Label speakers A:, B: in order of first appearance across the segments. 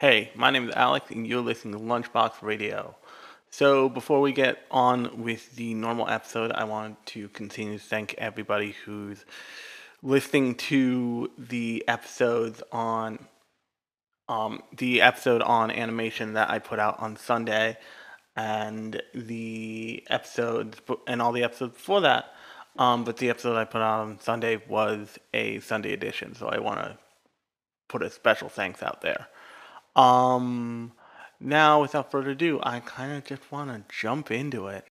A: Hey, my name is Alex, and you're listening to Lunchbox Radio. So, before we get on with the normal episode, I want to continue to thank everybody who's listening to the episodes on um, the episode on animation that I put out on Sunday, and the episodes and all the episodes before that. Um, but the episode I put out on Sunday was a Sunday edition, so I want to put a special thanks out there. Um, now, without further ado, I kind of just want to jump into it.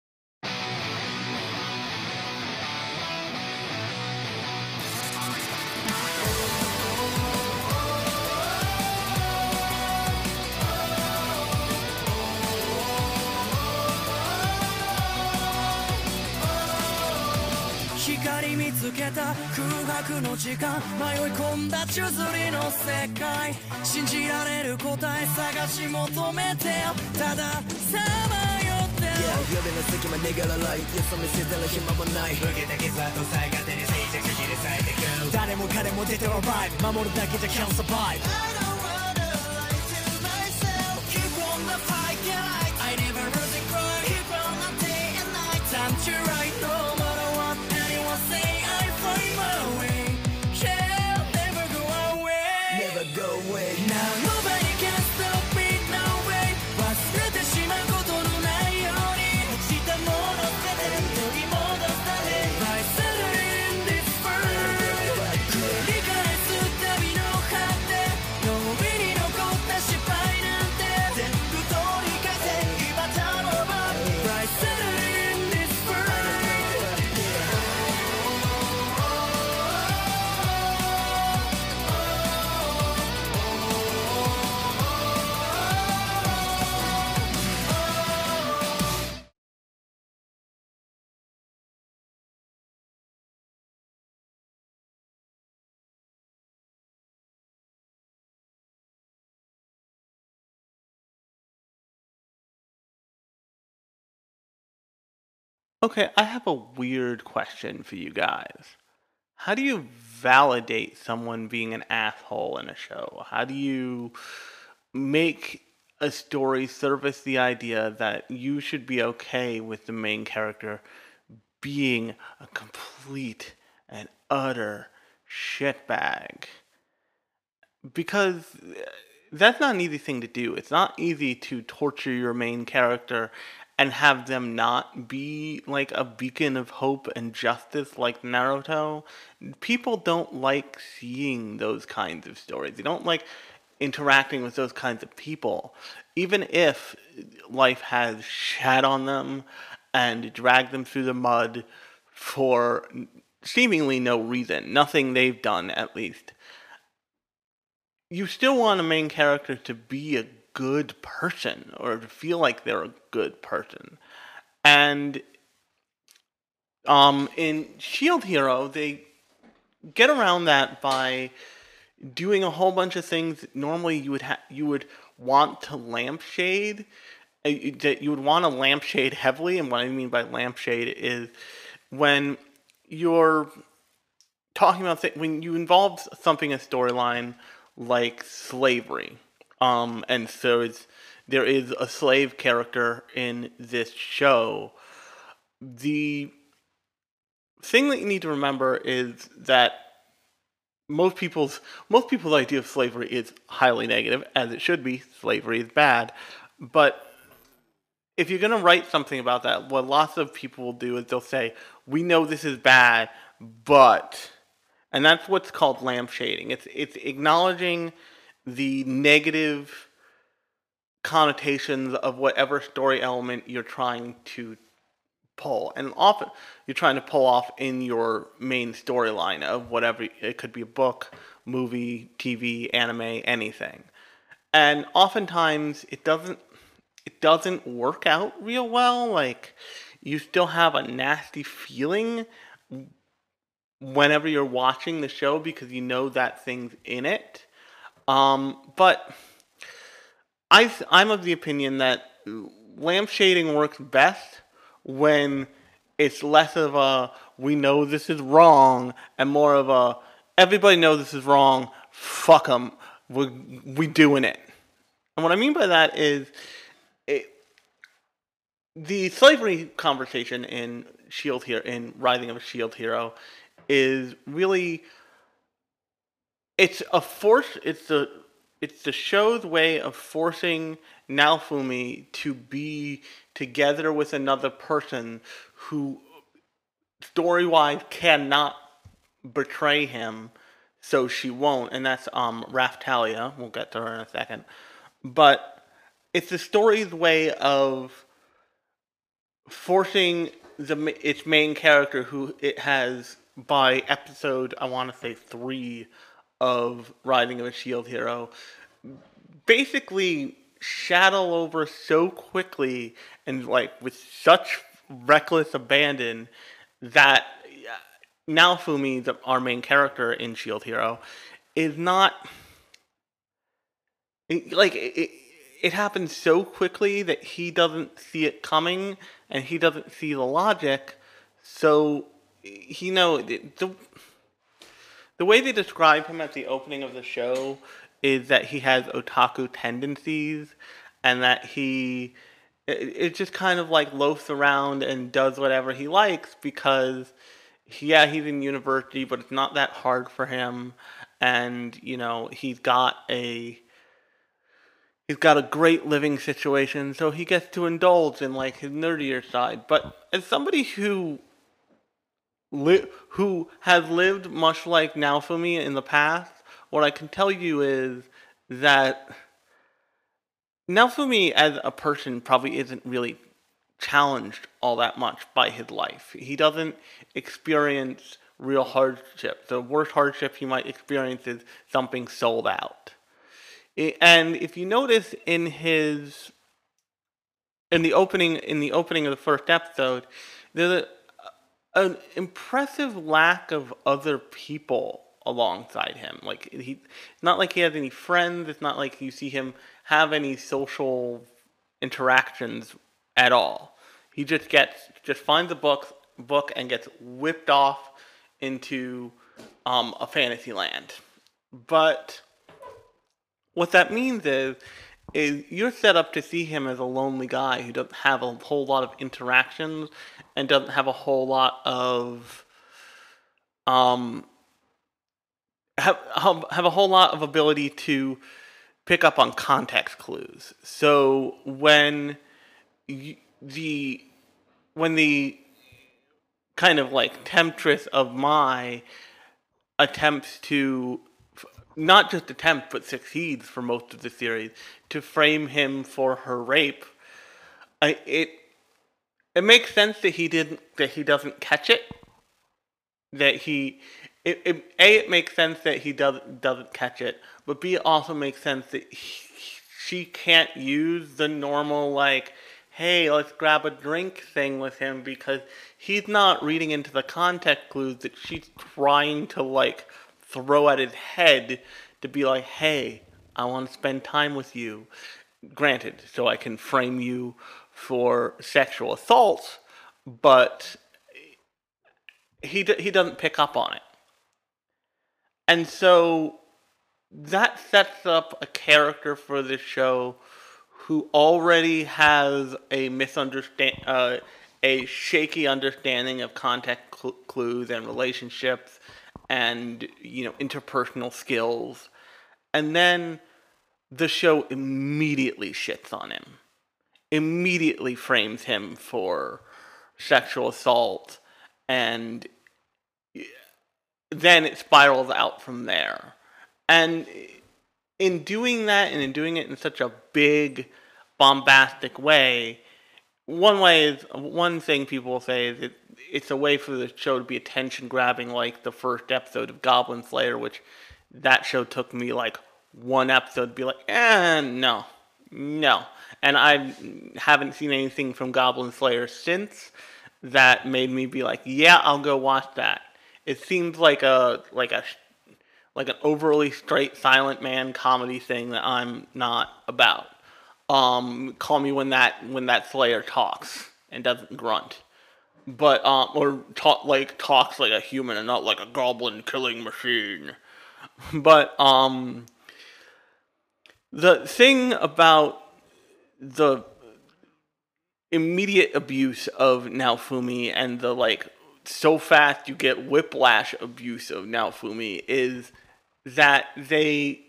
B: 光見つけた空白の時間迷い込んだ宙づりの世界信じられる答え探し求めてよたださまよって
C: 夜の隙間逃げらないよそ見せたら暇もない。
D: 受けた傷跡さえ勝手に静寂切り裂いてく。
B: 誰も彼も出てはライブ。守るだけじゃ can't survive
A: Okay, I have a weird question for you guys. How do you validate someone being an asshole in a show? How do you make a story service the idea that you should be okay with the main character being a complete and utter shitbag? Because uh, that's not an easy thing to do. It's not easy to torture your main character and have them not be like a beacon of hope and justice like Naruto. People don't like seeing those kinds of stories. They don't like interacting with those kinds of people. Even if life has shat on them and dragged them through the mud for seemingly no reason, nothing they've done at least you still want a main character to be a good person or to feel like they're a good person. And um, in Shield Hero, they get around that by doing a whole bunch of things normally you would ha- you would want to lampshade uh, that you would want to lampshade heavily and what I mean by lampshade is when you're talking about th- when you involve something in a storyline like slavery um and so it's there is a slave character in this show. The thing that you need to remember is that most people's most people's idea of slavery is highly negative as it should be. Slavery is bad. But if you're going to write something about that what lots of people will do is they'll say we know this is bad but and that's what's called lampshading. It's it's acknowledging the negative connotations of whatever story element you're trying to pull. And often you're trying to pull off in your main storyline of whatever it could be a book movie tv anime anything. And oftentimes it doesn't it doesn't work out real well. Like you still have a nasty feeling whenever you're watching the show because you know that thing's in it. Um, but I I'm of the opinion that lampshading works best when it's less of a we know this is wrong and more of a everybody knows this is wrong. Fuck them. We we doing it. And what I mean by that is it, the slavery conversation in Shield Hero in Rising of a Shield Hero is really it's a force it's the it's the show's way of forcing Naofumi to be together with another person who story wise cannot betray him so she won't and that's um Raphtalia. We'll get to her in a second. But it's the story's way of forcing the its main character who it has by episode I want to say 3 of Rising of a Shield Hero basically shadow over so quickly and like with such reckless abandon that Naofumi, the, our main character in Shield Hero, is not like it, it, happens so quickly that he doesn't see it coming and he doesn't see the logic. So he know the, the way they describe him at the opening of the show is that he has otaku tendencies and that he it, it just kind of like loafs around and does whatever he likes because yeah he's in university but it's not that hard for him. And you know he's got a he's got a great living situation so he gets to indulge in like his nerdier side. But as somebody who li- who has lived much like Naofumi in the past, what I can tell you is that Naofumi as a person probably isn't really challenged all that much by his life. He doesn't experience real hardship. The worst hardship he might experience is something sold out. And if you notice in his in the opening in the opening of the first episode, there's a, an impressive lack of other people alongside him. Like he, not like he has any friends. It's not like you see him have any social interactions at all. He just gets just finds a book book and gets whipped off into um, a fantasy land. But what that means is is you're set up to see him as a lonely guy who doesn't have a whole lot of interactions and doesn't have a whole lot of um have have a whole lot of ability to pick up on context clues. So when you, the when the kind of like temptress of my attempts to not just attempt but succeeds for most of the series to frame him for her rape. I, it it makes sense that he didn't that he doesn't catch it. That he it, it a it makes sense that he does doesn't catch it but b it also makes sense that he, she can't use the normal like hey let's grab a drink thing with him because he's not reading into the context clues that she's trying to like throw at his head to be like hey i want to spend time with you. Granted so i can frame you for sexual assault but he he doesn't pick up on it. And so that sets up a character for this show who already has a misunderstand uh, a shaky understanding of contact cl- clues and relationships and you know interpersonal skills and then the show immediately shits on him immediately frames him for sexual assault and then it spirals out from there. And in doing that and in doing it in such a big, bombastic way, one way is one thing people will say is it, it's a way for the show to be attention grabbing, like the first episode of Goblin Slayer, which that show took me like one episode to be like, eh, no, no. And I haven't seen anything from Goblin Slayer since that made me be like, yeah, I'll go watch that. It seems like a like a like an overly straight silent man comedy thing that I'm not about. Um, call me when that when that Slayer talks and doesn't grunt, but um, or talk like talks like a human and not like a goblin killing machine. But um, the thing about the immediate abuse of Naofumi and the like so fast you get whiplash abuse of Naofumi is that they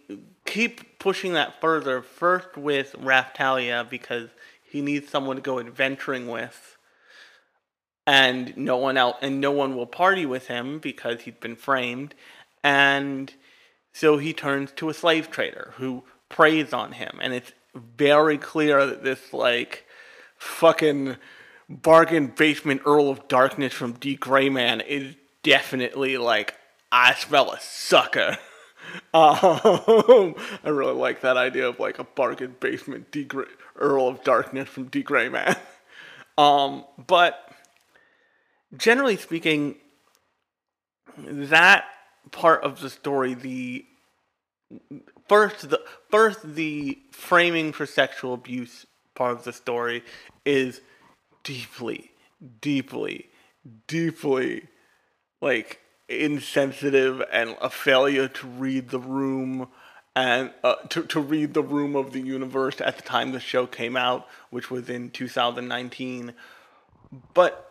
A: keep pushing that further first with Raphtalia because he needs someone to go adventuring with and no one else and no one will party with him because he's been framed. And so he turns to a slave trader who preys on him. And it's very clear that this like fucking bargain basement Earl of Darkness from D.Gray-man is definitely like I smell a sucker. Um, I really like that idea of like a bargain basement D. Gray, Earl of Darkness from D.Gray-man. Um, but generally speaking, that part of the story, the first the first the framing for sexual abuse part of the story is deeply, deeply, deeply like insensitive and a failure to read the room and uh, to, to read the room of the universe at the time the show came out, which was in 2019. But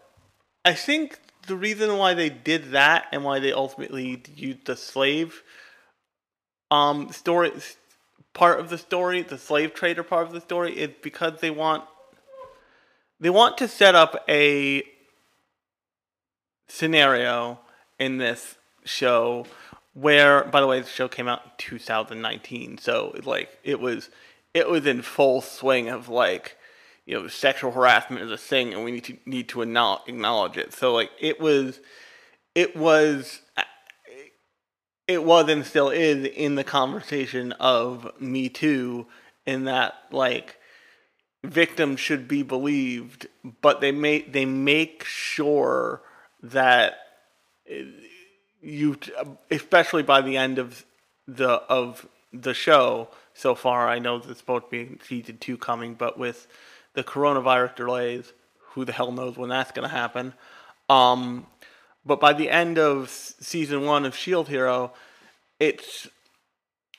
A: I think the reason why they did that and why they ultimately used the slave um story part of the story, the slave trader part of the story, is because they want they want to set up a scenario in this show where by the way the show came out in 2019 so like it was it was in full swing of like you know sexual harassment is a thing and we need to need to acknowledge it. So like it was it was it was and still is in the conversation of me too in that like victims should be believed but they make they make sure that you especially by the end of the of the show so far i know there's supposed to be season two coming but with the coronavirus delays who the hell knows when that's going to happen um but by the end of season one of shield hero it's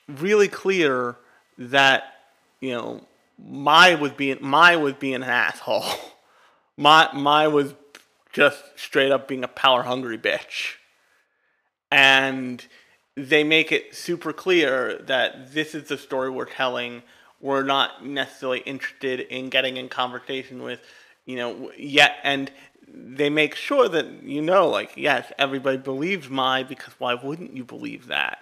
A: really clear that you know my was being my was being an asshole my my was just straight up being a power hungry bitch and they make it super clear that this is the story we're telling. We're not necessarily interested in getting in conversation with, you know, yet, and they make sure that you know, like, yes, everybody believes my because why wouldn't you believe that?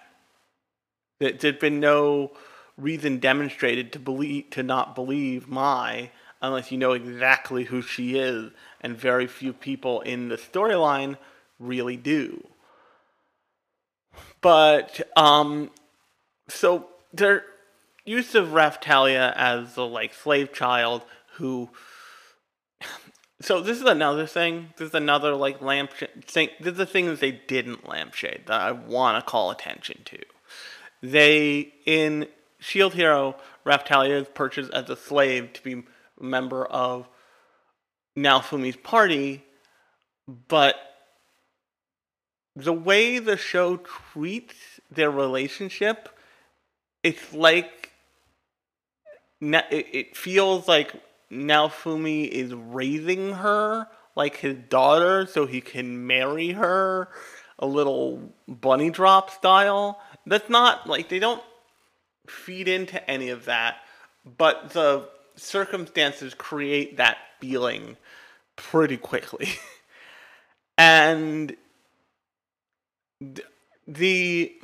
A: That there's been no reason demonstrated to believe to not believe my unless you know exactly who she is, and very few people in the storyline really do. But um, so their use of Raphtalia as the like slave child who. So this is another thing. This is another like lampshade thing. This is the thing that they didn't lampshade that I want to call attention to. They in Shield Hero, Raphtalia is purchased as a slave to be a member of Naofumi's party, but the way the show treats their relationship, it's like it, feels like Naofumi is raising her like his daughter so he can marry her a little bunny drop style. That's not like they don't feed into any of that, but the circumstances create that feeling pretty quickly. and th- the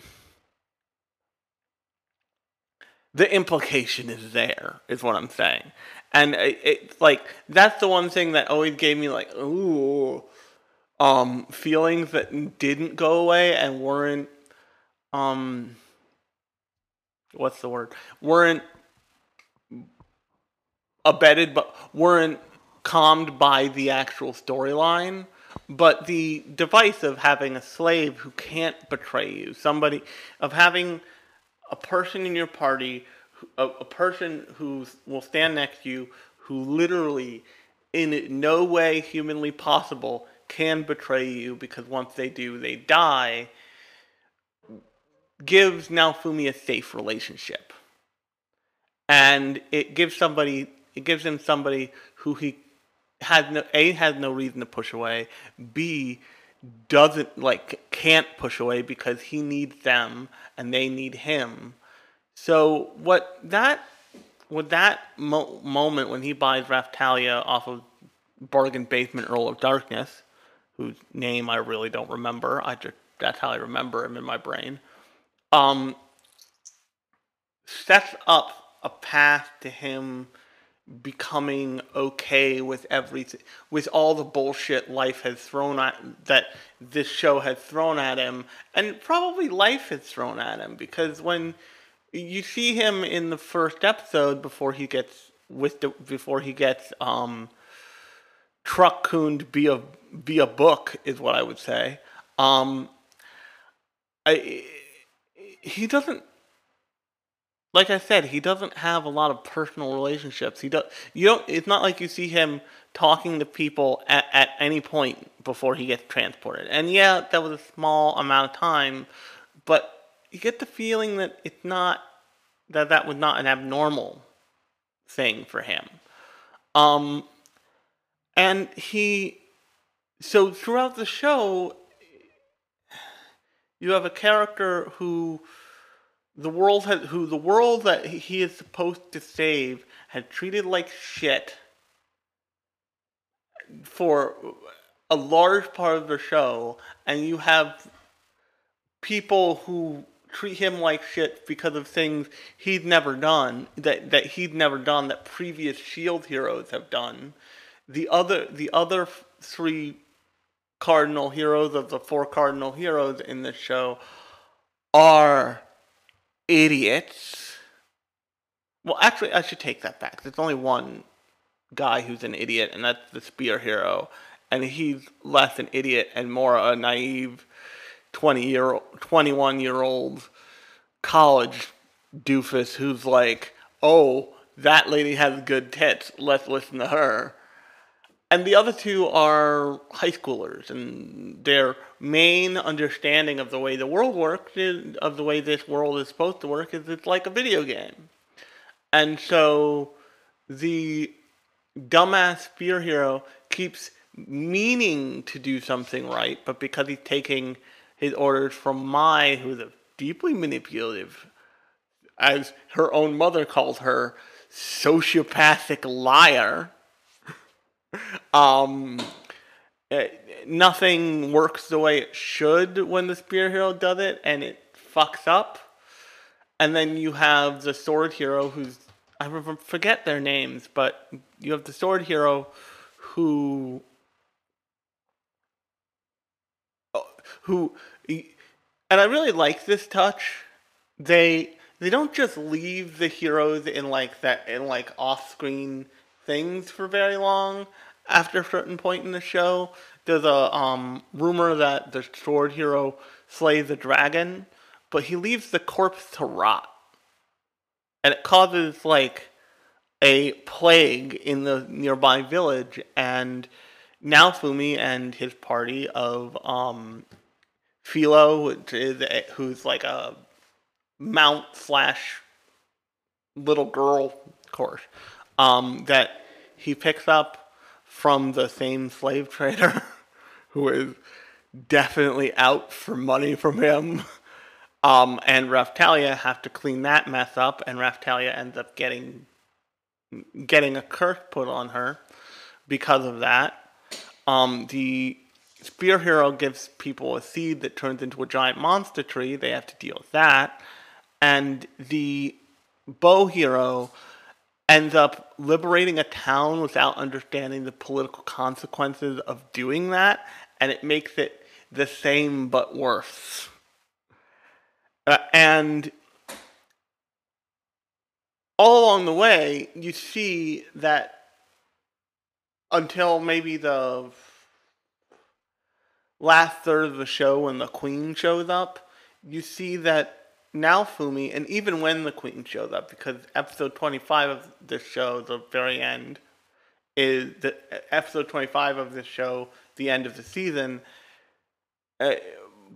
A: the implication is there is what i'm saying. And it, it's like that's the one thing that always gave me like ooh um feelings that didn't go away and weren't um what's the word? Weren't abetted but weren't calmed by the actual storyline. But the device of having a slave who can't betray you somebody of having a person in your party a, a person who will stand next to you who literally in no way humanly possible can betray you because once they do they die gives Naofumi a safe relationship. And it gives somebody it gives him somebody who he has no a has no reason to push away b doesn't like can't push away because he needs them and they need him so what that with that mo- moment when he buys Raphtalia off of bargain basement Earl of Darkness, whose name I really don't remember. I just that's how I remember him in my brain. Um, sets up a path to him becoming okay with everything, with all the bullshit life has thrown at that this show has thrown at him, and probably life has thrown at him because when you see him in the first episode before he gets with the before he gets um truck cooned be a book is what I would say. Um, I he doesn't like I said, he doesn't have a lot of personal relationships. He does. You don't. It's not like you see him talking to people at, at any point before he gets transported. And yeah, that was a small amount of time, but you get the feeling that it's not that that was not an abnormal thing for him. Um, and he, so throughout the show, you have a character who the world has, who the world that he is supposed to save had treated like shit for a large part of the show, and you have people who treat him like shit because of things he'd never done that that he'd never done that previous shield heroes have done. The other the other three cardinal heroes of the four cardinal heroes in this show are idiots. Well actually i should take that back. There's only one guy who's an idiot and that's the spear hero. And he's less an idiot and more a naive 20 year 21 year old college doofus who's like oh that lady has good tits. Let's listen to her and the other two are high schoolers and their main understanding of the way the world works is, of the way this world is supposed to work is it's like a video game and so the dumbass spear hero keeps meaning to do something right, but because he's taking his orders from Mai, who's a deeply manipulative, as her own mother calls her, sociopathic liar. um, eh, nothing works the way it should when the spear hero does it, and it fucks up. And then you have the sword hero who's I forget their names, but you have the sword hero who who and I really like this touch. They they don't just leave the heroes in like that in like off-screen things for very long after a certain point in the show. There's a um, rumor that the sword hero slays a dragon, but he leaves the corpse to rot and it causes like a plague in the nearby village and Naofumi and his party of um Filo which is a, who's like a mount slash little girl of course um that he picks up from the same slave trader who is definitely out for money from him um, and Raphtalia have to clean that mess up, and Raphtalia ends up getting getting a curse put on her because of that. Um, the spear hero gives people a seed that turns into a giant monster tree. They have to deal with that, and the bow hero ends up liberating a town without understanding the political consequences of doing that, and it makes it the same but worse. Uh, and all along the way, you see that until maybe the last third of the show when the queen shows up, you see that Naofumi, and even when the queen shows up, because episode 25 of this show, the very end, is the episode 25 of this show, the end of the season, uh,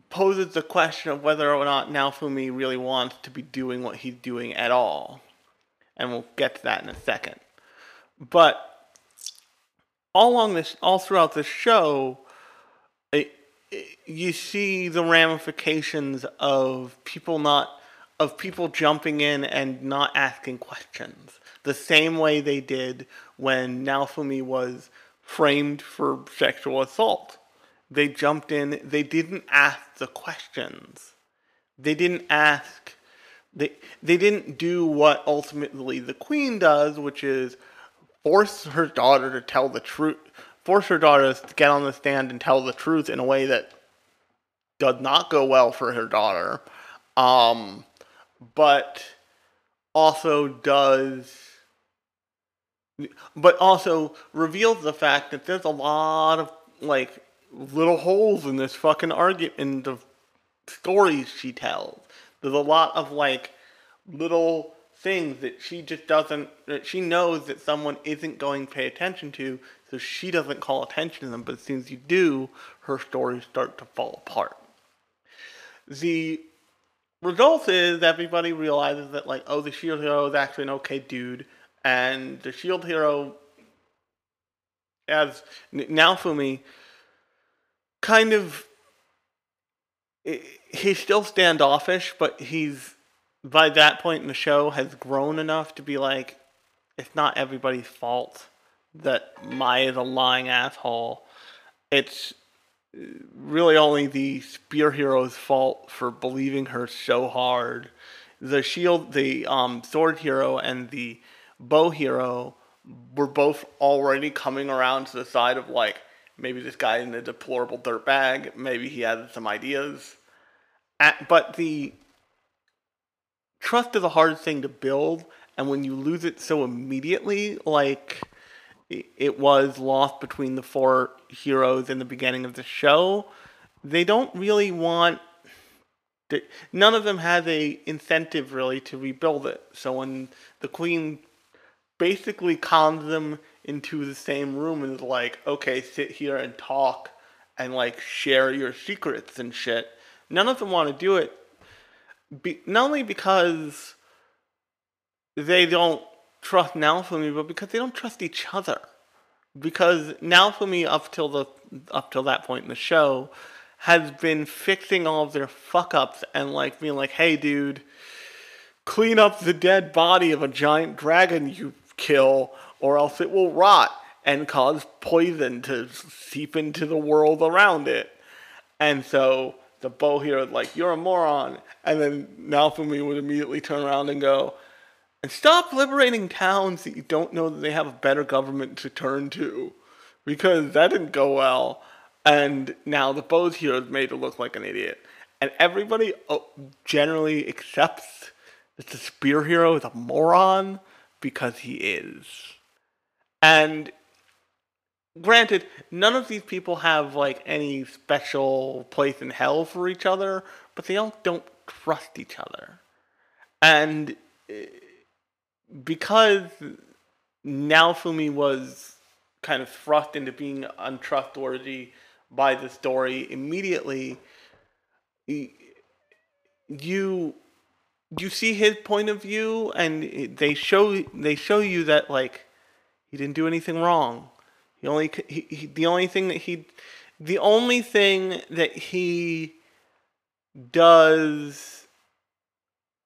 A: poses the question of whether or not Naofumi really wants to be doing what he's doing at all. and we'll get to that in a second. But all along this, all throughout this show, you see the ramifications of people not of people jumping in and not asking questions the same way they did when Naofumi was framed for sexual assault. They jumped in, they didn't ask the questions. They didn't ask they they didn't do what ultimately the queen does, which is force her daughter to tell the truth, force her daughter to get on the stand and tell the truth in a way that does not go well for her daughter, um, but also does, but also reveals the fact that there's a lot of like little holes in this fucking argument in the stories she tells. There's a lot of like little things that she just doesn't that she knows that someone isn't going to pay attention to, so she doesn't call attention to them. But as soon as you do, her stories start to fall apart. The result is everybody realizes that like, oh, the shield hero is actually an okay dude, and the shield hero, as Naofumi, kind of he's still standoffish, but he's by that point in the show has grown enough to be like, it's not everybody's fault that Mai is a lying asshole. It's really only the spear hero's fault for believing her so hard. The shield, the um, sword hero, and the bow hero were both already coming around to the side of like maybe this guy in a deplorable dirtbag. Maybe he had some ideas. At, but the trust is a hard thing to build, and when you lose it so immediately, like it was lost between the four heroes in the beginning of the show, they don't really want. to- None of them has a incentive really to rebuild it. So when the queen basically cons them into the same room and is like, okay, sit here and talk and like share your secrets and shit. None of them want to do it. Be- not only because they don't trust Naofumi, but because they don't trust each other. Because Naofumi, up till the up till that point in the show, has been fixing all of their fuck ups and like being like, "Hey, dude, clean up the dead body of a giant dragon you kill, or else it will rot and cause poison to seep into the world around it. And so the bow hero like, You're a moron. And then Naofumi would immediately turn around and go, And stop liberating towns that you don't know that they have a better government to turn to. Because that didn't go well. And now the bow hero is made to look like an idiot. And everybody uh, generally accepts that the spear hero is a moron because he is. And granted, none of these people have like any special place in hell for each other, but they all don't trust each other. And eh, because Naofumi was kind of thrust into being untrustworthy by the story immediately, you you see his point of view and they show they show you that like he didn't do anything wrong. He only he, he, the only thing that he the only thing that he does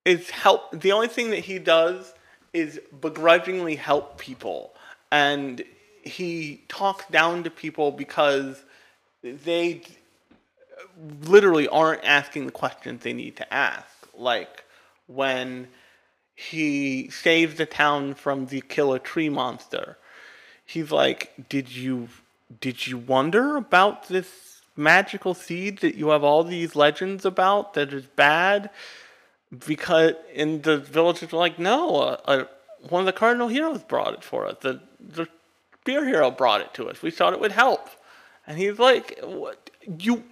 A: is help the only thing that he does is begrudgingly help people and he talks down to people because they literally aren't asking the questions they need to ask. Like when he saves the town from the killer tree monster. He's like, "Did you did you wonder about this magical seed that you have all these legends about that is bad?" Because in the villagers were like, "No, uh, uh, one of the cardinal heroes brought it for us. The the spear hero brought it to us. We thought it would help." And he's like, "What you?"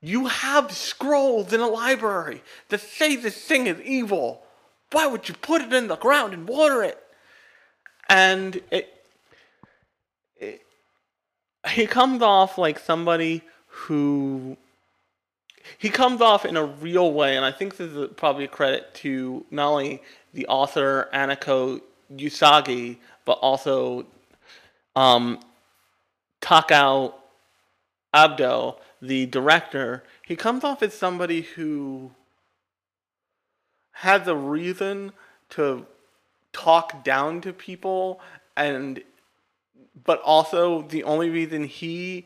A: You have scrolls in a library that say this thing is evil. Why would you put it in the ground and water it? And it, it he comes off like somebody who he comes off in a real way, and I think this is probably a credit to not only the author Anako Usagi, but also um, Takao Abdo, the director. He comes off as somebody who has a reason to talk down to people and but also the only reason he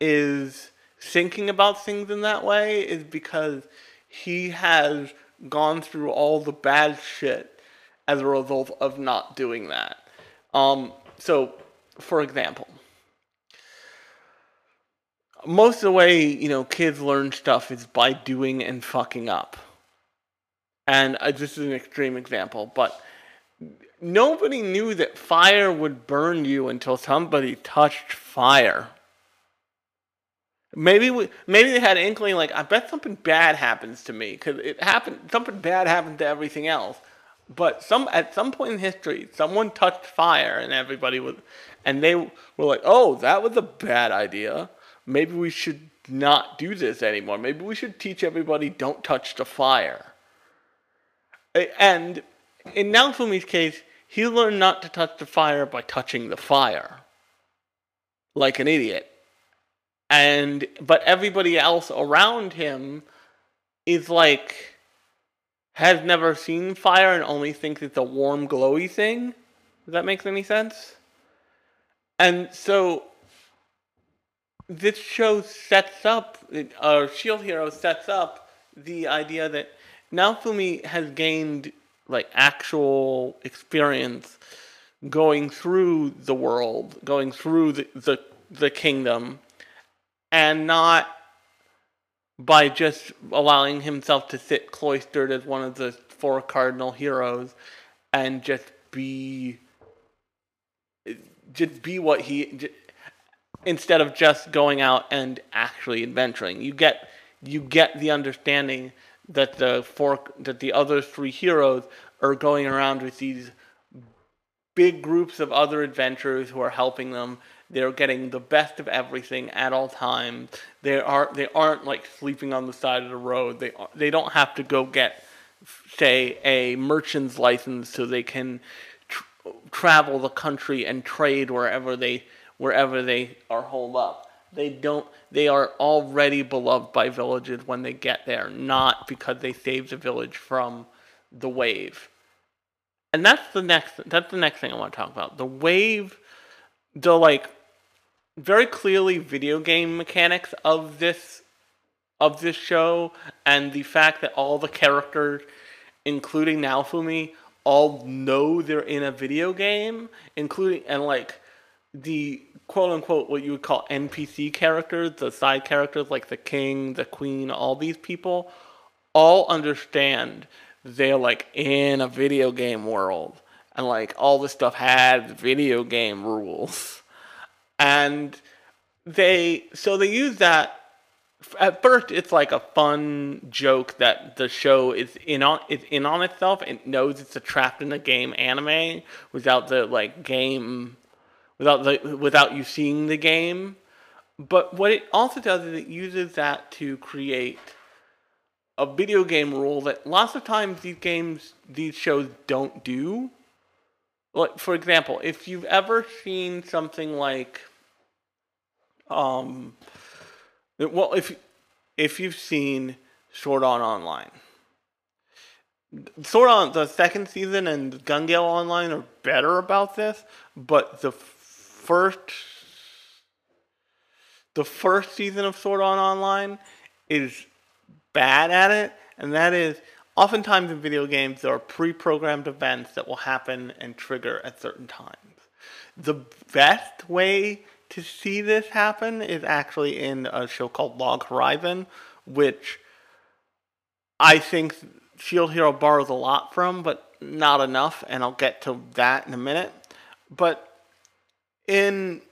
A: is thinking about things in that way is because he has gone through all the bad shit as a result of not doing that. Um, so, for example, most of the way you know kids learn stuff is by doing and fucking up. And uh, this is an extreme example, but nobody knew that fire would burn you until somebody touched fire. Maybe we, maybe they had an inkling like I bet something bad happens to me because it happened. Something bad happened to everything else, but some at some point in history, someone touched fire and everybody was, and they were like, "Oh, that was a bad idea. Maybe we should not do this anymore. Maybe we should teach everybody don't touch the fire." And in Naofumi's case, he learned not to touch the fire by touching the fire, like an idiot and but everybody else around him is like has never seen fire and only thinks it's a warm glowy thing. Does that make any sense? And so this show sets up uh, shield hero sets up the idea that now Naofumi has gained like actual experience going through the world going through the, the, the kingdom and not by just allowing himself to sit cloistered as one of the four cardinal heroes and just be just be what he j- instead of just going out and actually adventuring you get you get the understanding that the four that the other three heroes are going around with these big groups of other adventurers who are helping them. They're getting the best of everything at all times. They are they aren't like sleeping on the side of the road. They are- they don't have to go get say a merchant's license so they can tr- travel the country and trade wherever they wherever they are holed up. They don't they are already beloved by villages when they get there, not because they saved the village from the wave and that's the next that's the next thing I want to talk about. The wave, the like very clearly video game mechanics of this of this show, and the fact that all the characters, including Naofumi, all know they're in a video game, including and like the quote unquote what you would call NPC characters, the side characters like the king, the queen, all these people, all understand they're like in a video game world and like all this stuff has video game rules and they so they use that at first it's like a fun joke that the show is in on is in on itself. And knows it's a trapped in the game anime without the like game without the without you seeing the game. But what it also does is it uses that to create a video game rule that lots of times these games these shows don't do like for example if you've ever seen something like um well if if you've seen Sword Art Online. Sword Art the second season and Gun Online are better about this but the first the first season of Sword Art Online is bad at it, and that is oftentimes in video games there are pre-programmed events that will happen and trigger at certain times. The best way to see this happen is actually in a show called Log Horizon, which I think Shield Hero borrows a lot from, but not enough, and I'll get to that in a minute. But in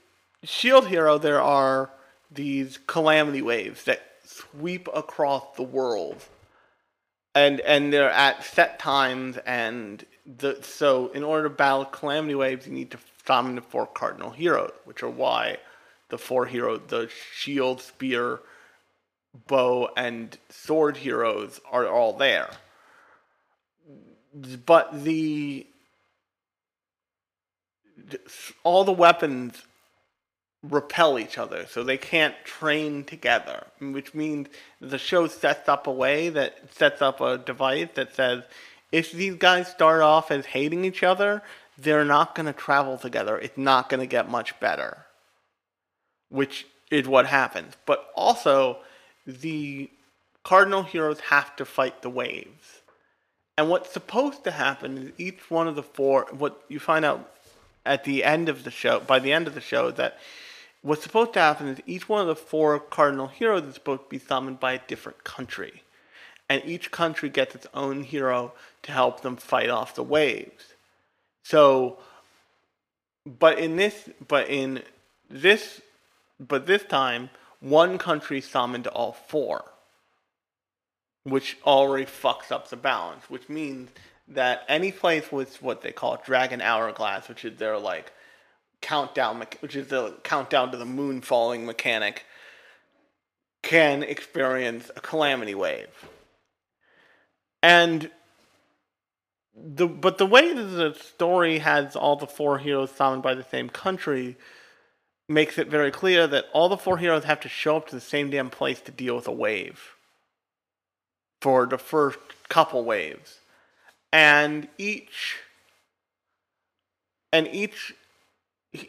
A: Shield Hero, there are these calamity waves that sweep across the world, and and they're at set times. And the so in order to battle calamity waves, you need to summon the four cardinal heroes, which are why the four heroes, the shield, spear, bow and sword heroes are all there. But the all the weapons repel each other, so they can't train together. Which means the show sets up a way that sets up a device that says if these guys start off as hating each other, they're not going to travel together. It's not going to get much better. Which is what happens. But also, the cardinal heroes have to fight the waves. And what's supposed to happen is each one of the four, what you find out at the end of the show, by the end of the show, that what's supposed to happen is each one of the four cardinal heroes is supposed to be summoned by a different country. And each country gets its own hero to help them fight off the waves. So, but in this, but in this, but this time, one country summoned all four, which already fucks up the balance, which means that any place with what they call Dragon Hourglass, which is their like countdown, which is the countdown to the moon falling mechanic, can experience a calamity wave. And the but the way that the story has all the four heroes summoned by the same country makes it very clear that all the four heroes have to show up to the same damn place to deal with a wave for the first couple waves and each and each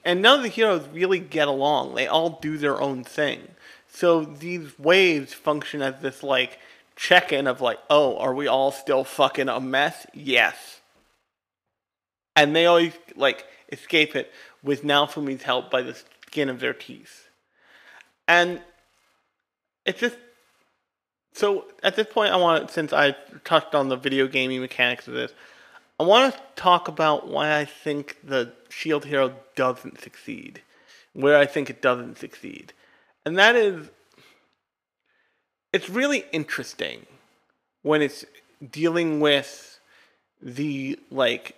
A: and none of the heroes really get along. They all do their own thing. So these waves function as this like check-in of like oh are we all still fucking a mess? Yes. And they always like escape it with Naofumi's help by the skin of their teeth. And it's just so at this point, I want since I touched on the video gaming mechanics of this, I want to talk about why I think the Shield Hero doesn't succeed, where I think it doesn't succeed, and that is, it's really interesting when it's dealing with the like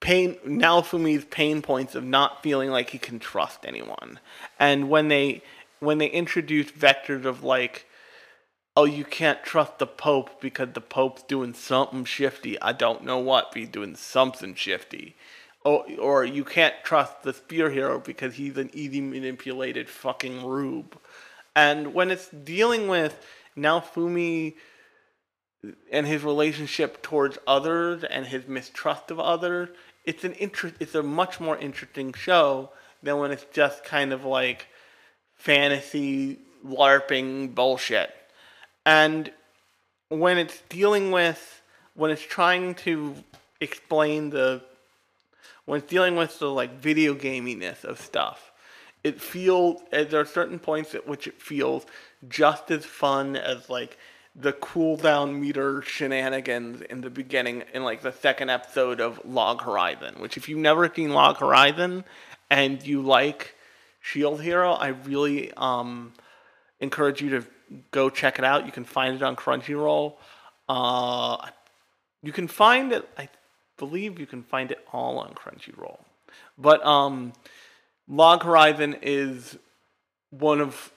A: pain Naofumi's pain points of not feeling like he can trust anyone. And when they when they introduce vectors of like oh you can't trust the pope because the pope's doing something shifty. I don't know what, but he's doing something shifty. Or, or you can't trust the spear hero because he's an easy manipulated fucking rube. And when it's dealing with Naofumi and his relationship towards others and his mistrust of others, it's an interest. It's a much more interesting show than when it's just kind of like fantasy larping bullshit. And when it's dealing with when it's trying to explain the when it's dealing with the like video gaminess of stuff, it feels there are certain points at which it feels just as fun as like the cooldown meter shenanigans in the beginning in like the second episode of Log Horizon. Which if you've never seen Log Horizon and you like Shield Hero, I really um encourage you to go check it out. You can find it on Crunchyroll. Uh, you can find it. I believe you can find it all on Crunchyroll. But um, Log Horizon is one of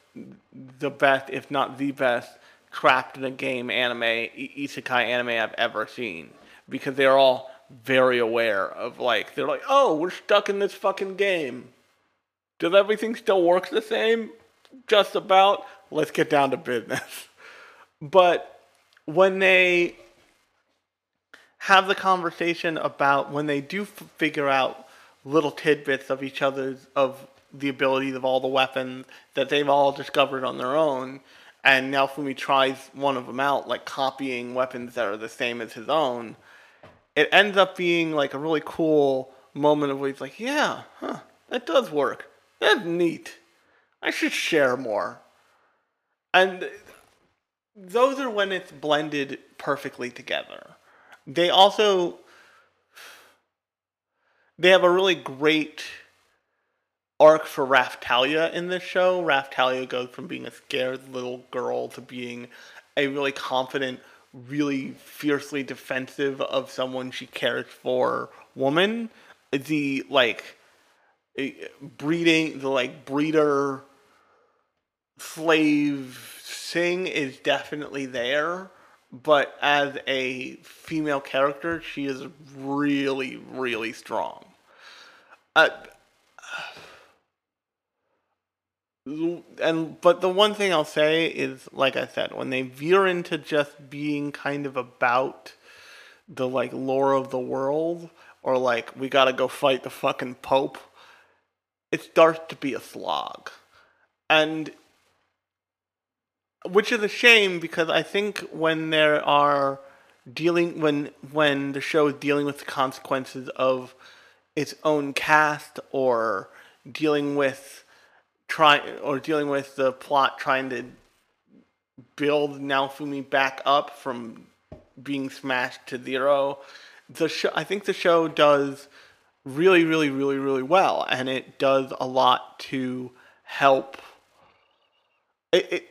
A: the best, if not the best, trapped in a game anime, isekai anime I've ever seen. Because they're all very aware of like they're like, oh, we're stuck in this fucking game. Does everything still work the same? Just about. Let's get down to business. But when they have the conversation about when they do f- figure out little tidbits of each other's of the abilities of all the weapons that they've all discovered on their own and Naofumi tries one of them out like copying weapons that are the same as his own it ends up being like a really cool moment of where he's like yeah huh that does work. That's neat. I should share more and those are when it's blended perfectly together. They also they have a really great arc for Raphtalia in this show. Raphtalia goes from being a scared little girl to being a really confident, really fiercely defensive of someone she cares for woman. The like eh, breeding, the like breeder slave Sing is definitely there, but as a female character, she is really, really strong. Uh, and but the one thing I'll say is, like I said, when they veer into just being kind of about the like lore of the world, or like we gotta go fight the fucking pope, it starts to be a slog, and which is a shame because I think when there are dealing when when the show is dealing with the consequences of its own cast or dealing with trying or dealing with the plot trying to build Naofumi back up from being smashed to zero. The show, I think the show does really, really, really, really well, and it does a lot to help. It, it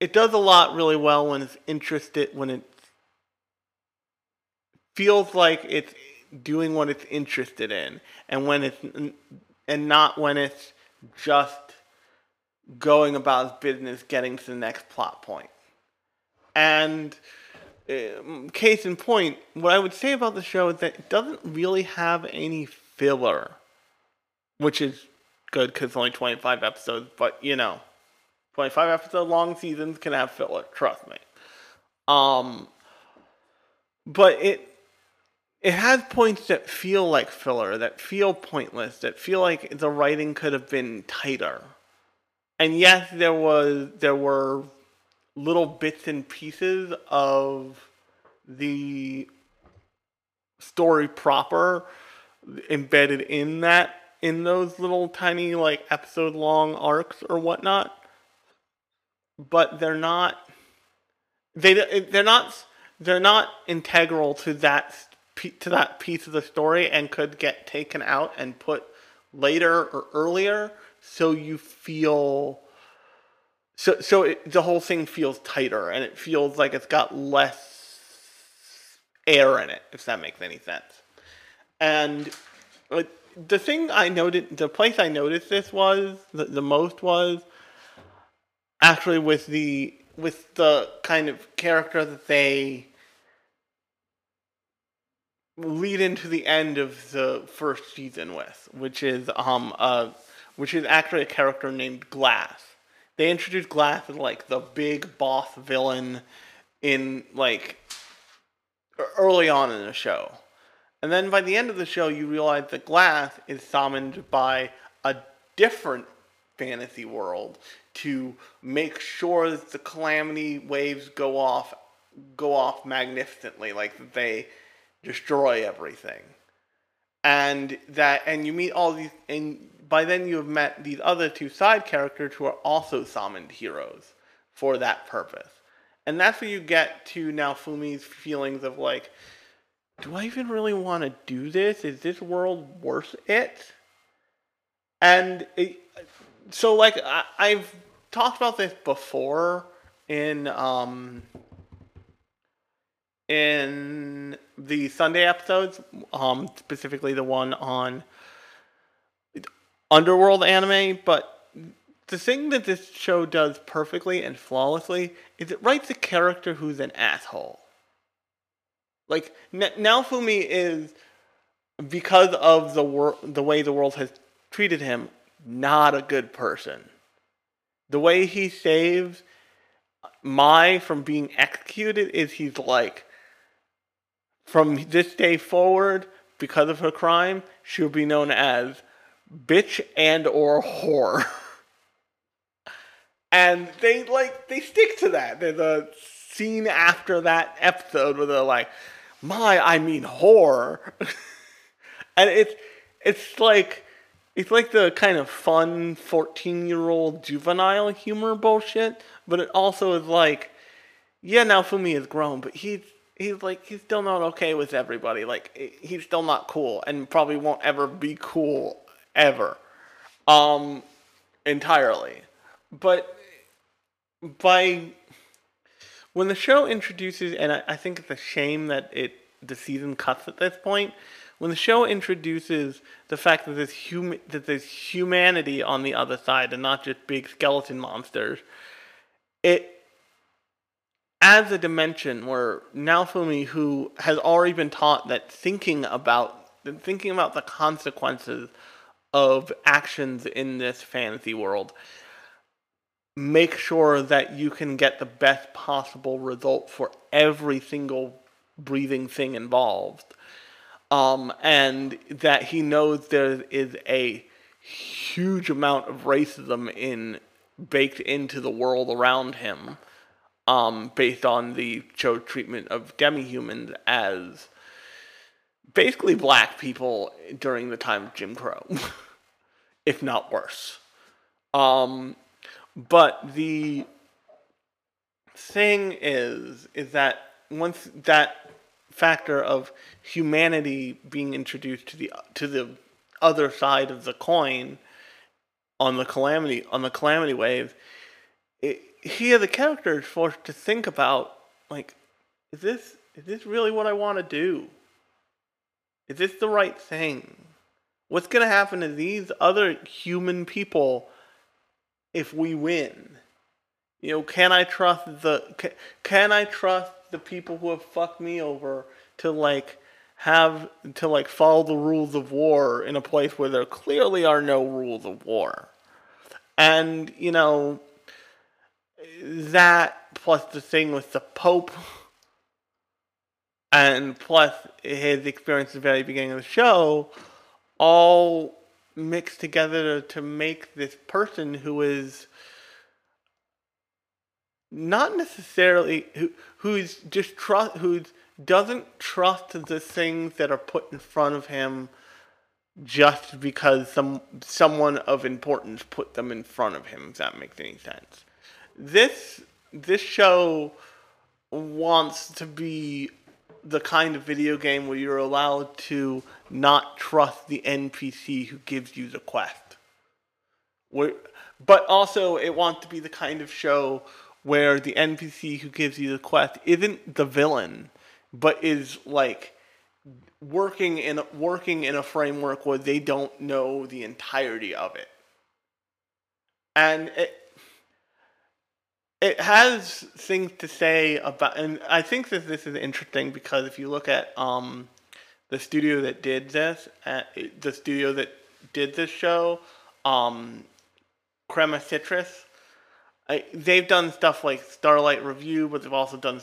A: it does a lot really well when it's interested when it feels like it's doing what it's interested in, and when it's and not when it's just going about its business, getting to the next plot point. And um, case in point, what I would say about the show is that it doesn't really have any filler, which is good because it's only 25 episodes, but you know, 25 episode long seasons can have filler, trust me. Um, but it it has points that feel like filler, that feel pointless, that feel like the writing could have been tighter. And yes, there was there were little bits and pieces of the story proper embedded in that in those little tiny like episode long arcs or whatnot but they're not they they're not they're not integral to that to that piece of the story and could get taken out and put later or earlier. So you feel so so it, the whole thing feels tighter and it feels like it's got less air in it if that makes any sense. And like, the thing i noted the place i noticed this was the, the most was actually with the with the kind of character that they lead into the end of the first season with, which is um uh which is actually a character named Glass. They introduced Glass as like the big boss villain in like early on in the show. And then by the end of the show you realize that Glass is summoned by a different fantasy world to make sure that the calamity waves go off go off magnificently like they destroy everything. And that and you meet all these and by then you have met these other two side characters who are also summoned heroes for that purpose. And that's where you get to Naofumi's feelings of like do i even really want to do this? Is this world worth it? And it, so like I, I've talked about this before in um in the Sunday episodes, um specifically the one on Underworld anime, but the thing that this show does perfectly and flawlessly is it writes a character who's an asshole. Like N- Naofumi is because of the wor- the way the world has treated him, not a good person. The way he saves Myne from being executed is he's like, from this day forward, because of her crime, she'll be known as bitch and or whore. and they like they stick to that. There's a scene after that episode where they're like, "My, I mean whore," and it's it's like it's like the kind of fun 14 year old juvenile humor bullshit, but it also is like, yeah, Naofumi is grown, but he's he's like he's still not okay with everybody. Like he's still not cool, and probably won't ever be cool ever, um, entirely. But by when the show introduces, and I, I think it's a shame that it the season cuts at this point. When the show introduces the fact that there's hum- that there's humanity on the other side and not just big skeleton monsters, it adds a dimension where Naofumi, who has already been taught that thinking about thinking about the consequences of actions in this fantasy world, make sure that you can get the best possible result for every single breathing thing involved. Um, and that he knows there is a huge amount of racism in baked into the world around him, um, based on the show treatment of demi-humans as basically black people during the time of Jim Crow, if not worse. Um, but the thing is, is that once that factor of humanity being introduced to the to the other side of the coin on the calamity on the calamity wave, it, here the character is forced to think about like, is this is this really what I want to do? Is this the right thing? What's gonna happen to these other human people if we win? You know, can I trust the can, can I trust the people who have fucked me over to like have to like follow the rules of war in a place where there clearly are no rules of war? And, you know, that plus the thing with the Pope and plus his experience at the very beginning of the show all mixed together to make this person who is not necessarily who who's just trust who doesn't trust the things that are put in front of him just because some someone of importance put them in front of him if that makes any sense this this show wants to be the kind of video game where you're allowed to not trust the NPC who gives you the quest. Where, but also, it wants to be the kind of show where the NPC who gives you the quest isn't the villain, but is like working in working in a framework where they don't know the entirety of it. And it, it has things to say about, and I think that this is interesting because if you look at um, the studio that did this, uh, the studio that did this show, um, Kinema Citrus, I, they've done stuff like Starlight Revue, but they've also done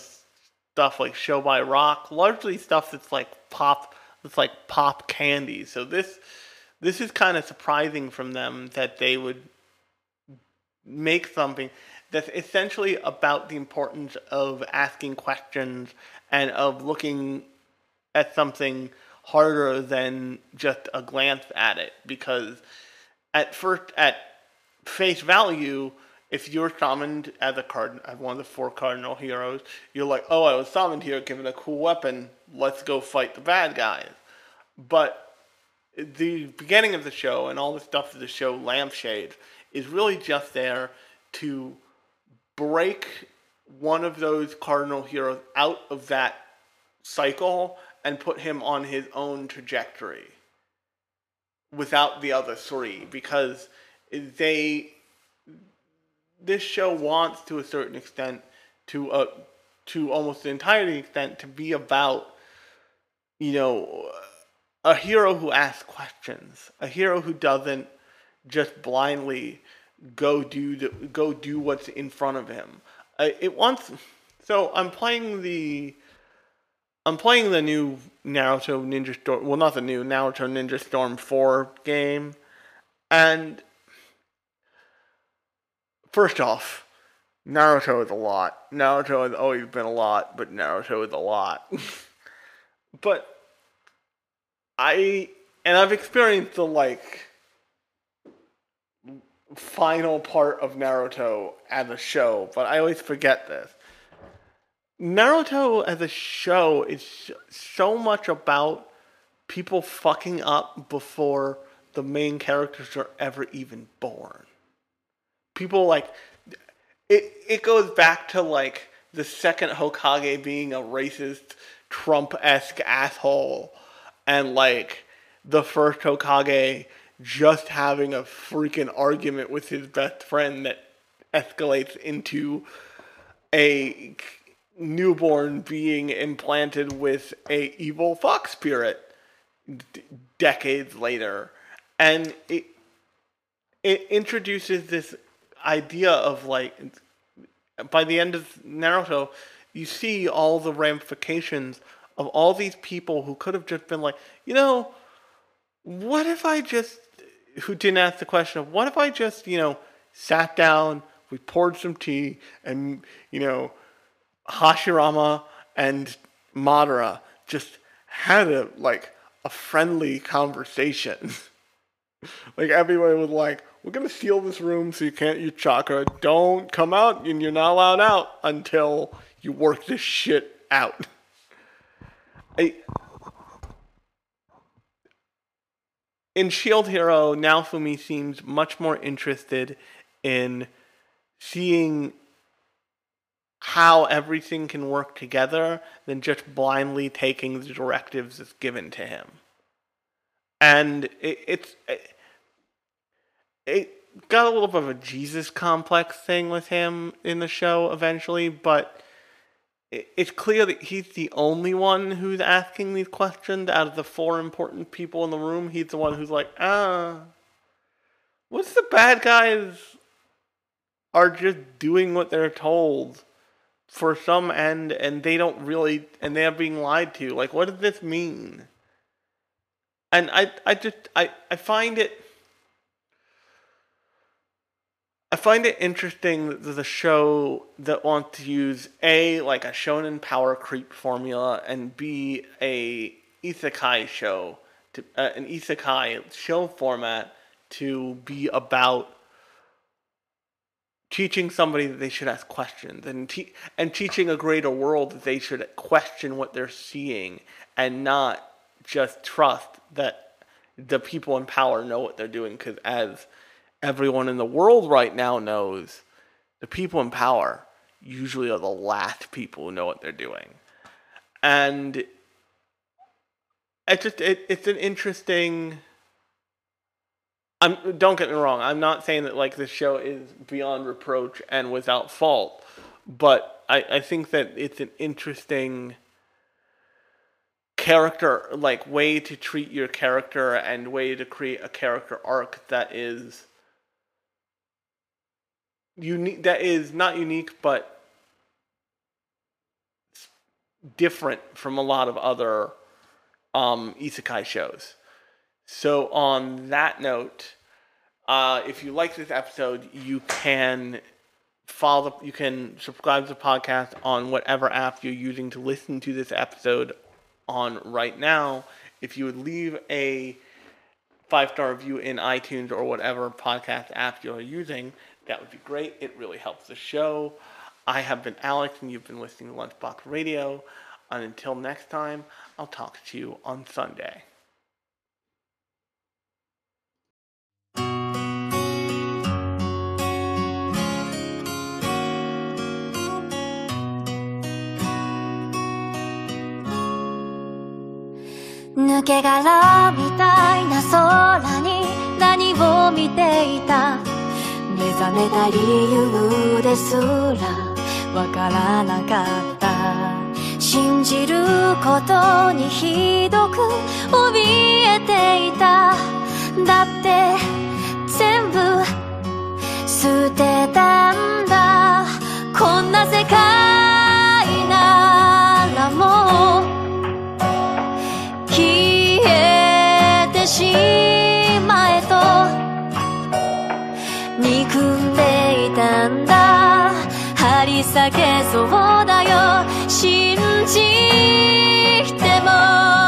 A: stuff like Show by Rock, largely stuff that's like pop, that's like pop candy. So this, this is kind of surprising from them that they would make something that's essentially about the importance of asking questions and of looking at something harder than just a glance at it because at first at face value if you're summoned as a card as one of the four cardinal heroes you're like oh i was summoned here given a cool weapon. Let's go fight the bad guys. But the beginning of the show and all the stuff that the show lampshade is really just there to break one of those cardinal heroes out of that cycle and put him on his own trajectory without the other three because they this show wants to a certain extent to uh, to almost the entirety extent to be about you know a hero who asks questions a hero who doesn't just blindly go do the, go do what's in front of him. Uh, it wants so I'm playing the I'm playing the new Naruto Ninja Storm. Well, not the new Naruto Ninja Storm Four game, and first off, Naruto is a lot. Naruto has always been a lot, but Naruto is a lot. but I and I've experienced the like final part of Naruto as a show, but I always forget this. Naruto as a show is so much about people fucking up before the main characters are ever even born. People like it it goes back to like the second Hokage being a racist Trump-esque asshole and like the first Hokage just having a freaking argument with his best friend that escalates into a newborn being implanted with a evil fox spirit d- decades later. And it it introduces this idea of like by the end of Naruto you see all the ramifications of all these people who could have just been like you know what if I just who didn't ask the question of what if I just you know sat down we poured some tea and you know Hashirama and Madara just had a like a friendly conversation. like everyone was like, "We're gonna seal this room so you can't use chakra. Don't come out, and you're not allowed out until you work this shit out." I, in Shield Hero, Naofumi seems much more interested in seeing how everything can work together than just blindly taking the directives that's given to him. And it, it's it, it got a little bit of a Jesus complex thing with him in the show eventually, but it's clear that he's the only one who's asking these questions out of the four important people in the room. He's the one who's like, ah, what's the bad guys are just doing what they're told for some end and they don't really and they're being lied to like what does this mean and i i just i i find it i find it interesting that there's a show that wants to use a like a shonen power creep formula and b a isekai show to uh, an isekai show format to be about teaching somebody that they should ask questions and te- and teaching a greater world that they should question what they're seeing and not just trust that the people in power know what they're doing because as everyone in the world right now knows the people in power usually are the last people who know what they're doing and it just it, it's an interesting I'm don't get me wrong. I'm not saying that like this show is beyond reproach and without fault, but I, I think that it's an interesting character like way to treat your character and way to create a character arc that is unique that is not unique but different from a lot of other um, isekai shows. So, on that note, uh, if you like this episode, you can follow. You can subscribe to the podcast on whatever app you're using to listen to this episode on right now. If you would leave a five star review in iTunes or whatever podcast app you're using, that would be great. It really helps the show. I have been Alex, and you've been listening to Lunchbox Radio. And until next time, I'll talk to you on Sunday.
E: 抜け殻みたいな空に何を見ていた 目覚めた理由ですらわからなかった。信じることにひどく怯えていた。だって全部捨てたんだ。こんな世界ならもう消えてしまり裂けそうだよ。信じても。